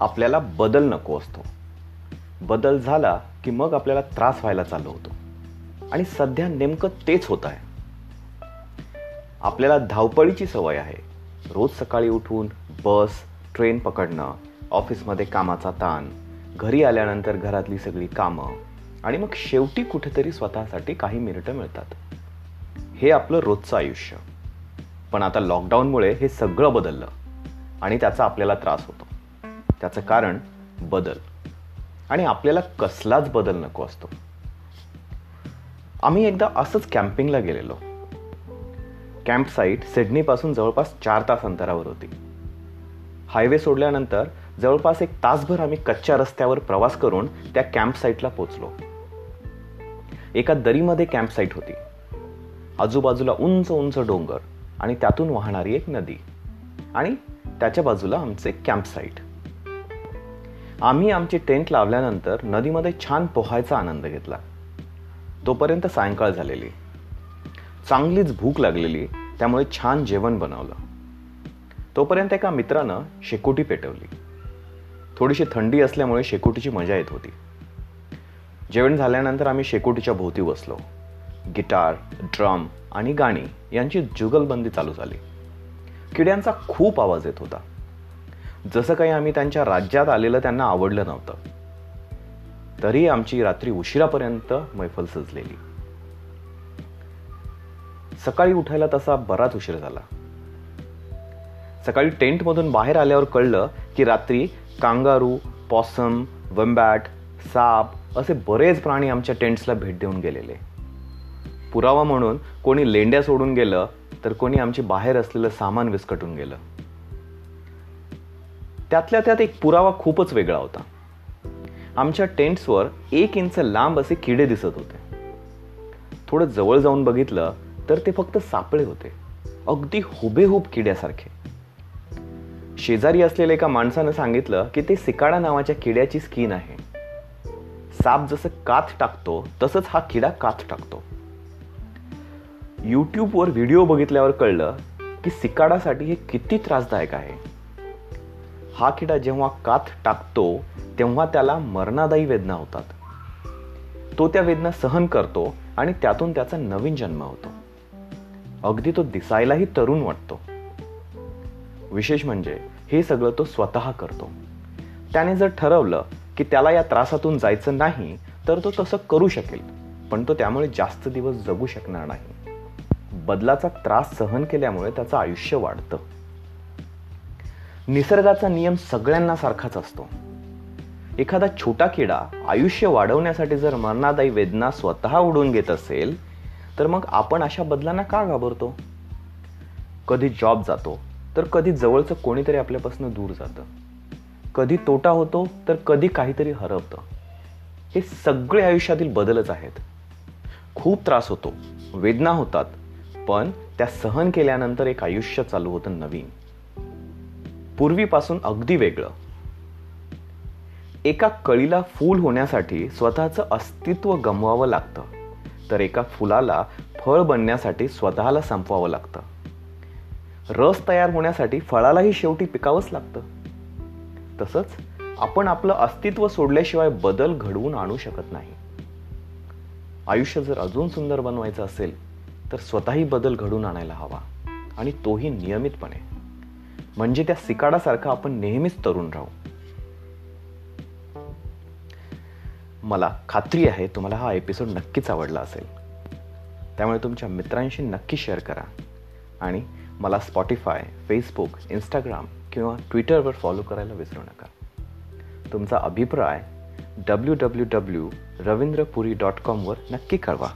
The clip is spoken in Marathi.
आपल्याला बदल नको असतो. बदल झाला की मग आपल्याला त्रास व्हायला चालू होतो. आणि सध्या नेमकं तेच होत आहे. आपल्याला धावपळीची सवय आहे. रोज सकाळी उठून बस ट्रेन पकडणं ऑफिसमध्ये कामाचा ताण घरी आल्यानंतर घरातली सगळी कामं आणि मग शेवटी कुठेतरी स्वतःसाठी काही मिनिटं मिळतात. हे आपलं रोजचं आयुष्य. पण आता लॉकडाऊनमुळे हे सगळं बदललं आणि त्याचा आपल्याला त्रास होतो. त्याचं कारण बदल. आणि आपल्याला कसलाच बदल नको असतो. आम्ही एकदा असंच कॅम्पिंगला गेलेलो. कॅम्पसाईट सिडनीपासून जवळपास चार तास अंतरावर होती. हायवे सोडल्यानंतर जवळपास एक तासभर आम्ही कच्च्या रस्त्यावर प्रवास करून त्या कॅम्पसाईटला पोचलो एका दरीमध्ये कॅम्पसाईट होती. आजूबाजूला उंच उंच डोंगर आणि त्यातून वाहणारी एक नदी आणि त्याच्या बाजूला आमचे कॅम्पसाईट आम्ही आमची टेंट लावल्यानंतर नदीमध्ये छान पोहायचा आनंद घेतला. तोपर्यंत सायंकाळ झालेली. चांगलीच भूक लागलेली त्यामुळे छान जेवण बनवलं. तोपर्यंत एका मित्रानं शेकोटी पेटवली. थोडीशी थंडी असल्यामुळे शेकोटीची मजा येत होती. जेवण झाल्यानंतर आम्ही शेकोटीच्या भोवती बसलो. गिटार ड्रम आणि गाणी यांची जुगलबंदी चालू झाली. किड्यांचा खूप आवाज येत होता. जसं काही आम्ही त्यांच्या राज्यात आलेलं त्यांना आवडलं नव्हतं. तरी आमची रात्री उशिरापर्यंत मैफल सजलेली. सकाळी उठायला तसा बराच उशीर झाला. सकाळी टेंटमधून बाहेर आल्यावर कळलं की रात्री कांगारू पॉसम वंबॅट साप असे बरेच प्राणी आमच्या टेंट्सला भेट देऊन गेलेले. पुरावा म्हणून कोणी लेंड्या सोडून गेलं तर कोणी आमची बाहेर असलेलं सामान विस्कटून गेलं. त्यातल्या त्यात एक पुरावा खूपच वेगळा होता. आमच्या टेंट्सवर एक इंच लांब असे किडे दिसत होते. थोडं जवळ जाऊन बघितलं तर ते फक्त सापळे होते. अगदी हुबेहूब किड्यासारखे. शेजारी असलेल्या एका माणसानं सांगितलं की ते सिकाडा नावाच्या किड्याची स्किन आहे. साप जसं कात टाकतो तसंच हा किडा कात टाकतो. यूट्यूबवर व्हिडिओ बघितल्यावर कळलं की सिकाडासाठी हे किती त्रासदायक आहे. हा किडा जेव्हा कात टाकतो तेव्हा त्याला मरणादायी वेदना होतात. तो त्या वेदना सहन करतो आणि त्यातून त्याचा नवीन जन्म होतो. अगदी तो दिसायलाही तरुण वाटतो. विशेष म्हणजे हे सगळं तो स्वतः करतो. त्याने जर ठरवलं की त्याला या त्रासातून जायचं नाही तर तो तसं करू शकेल पण तो त्यामुळे जास्त दिवस जगू शकणार नाही. बदलाचा त्रास सहन केल्यामुळे त्याचं आयुष्य वाढतं. निसर्गाचा नियम सगळ्यांना सारखाच असतो. एखादा छोटा किडा आयुष्य वाढवण्यासाठी जर मरणादायी वेदना स्वतः उडून घेत असेल तर मग आपण अशा बदलांना का घाबरतो? कधी जॉब जातो तर कधी जवळचं कोणीतरी आपल्यापासून दूर जातं. कधी तोटा होतो तर कधी काहीतरी हरवतं हे सगळे आयुष्यातील बदलच आहेत. खूप त्रास होतो वेदना होतात पण त्या सहन केल्यानंतर एक आयुष्य चालू होतं नवीन. पूर्वीपासून अगदी वेगळं. एका कळीला फूल होण्यासाठी स्वतःचं अस्तित्व गमवावं लागतं. तर एका फुलाला फळ बनण्यासाठी स्वतःला संपवावं लागतं. रस तयार होण्यासाठी फळालाही शेवटी पिकावंच लागतं. तसंच आपण आपलं अस्तित्व सोडल्याशिवाय बदल घडवून आणू शकत नाही. आयुष्य जर अजून सुंदर बनवायचं असेल तर स्वतःही बदल घडून आणायला हवा आणि तोही नियमितपणे. म्हणजे त्या सिकाडासारखं आपण नेहमीच तरुण राहू. मला खात्री आहे तुम्हाला हा एपिसोड नक्कीच आवडला असेल. त्यामुळे तुमच्या मित्रांशी नक्की शेअर करा. आणि मला स्पॉटीफाय फेसबुक इंस्टाग्राम किंवा ट्विटरवर फॉलो करायला विसरू नका. तुमचा अभिप्राय W W W Ravindrapuri dot कॉमवर नक्की कळवा.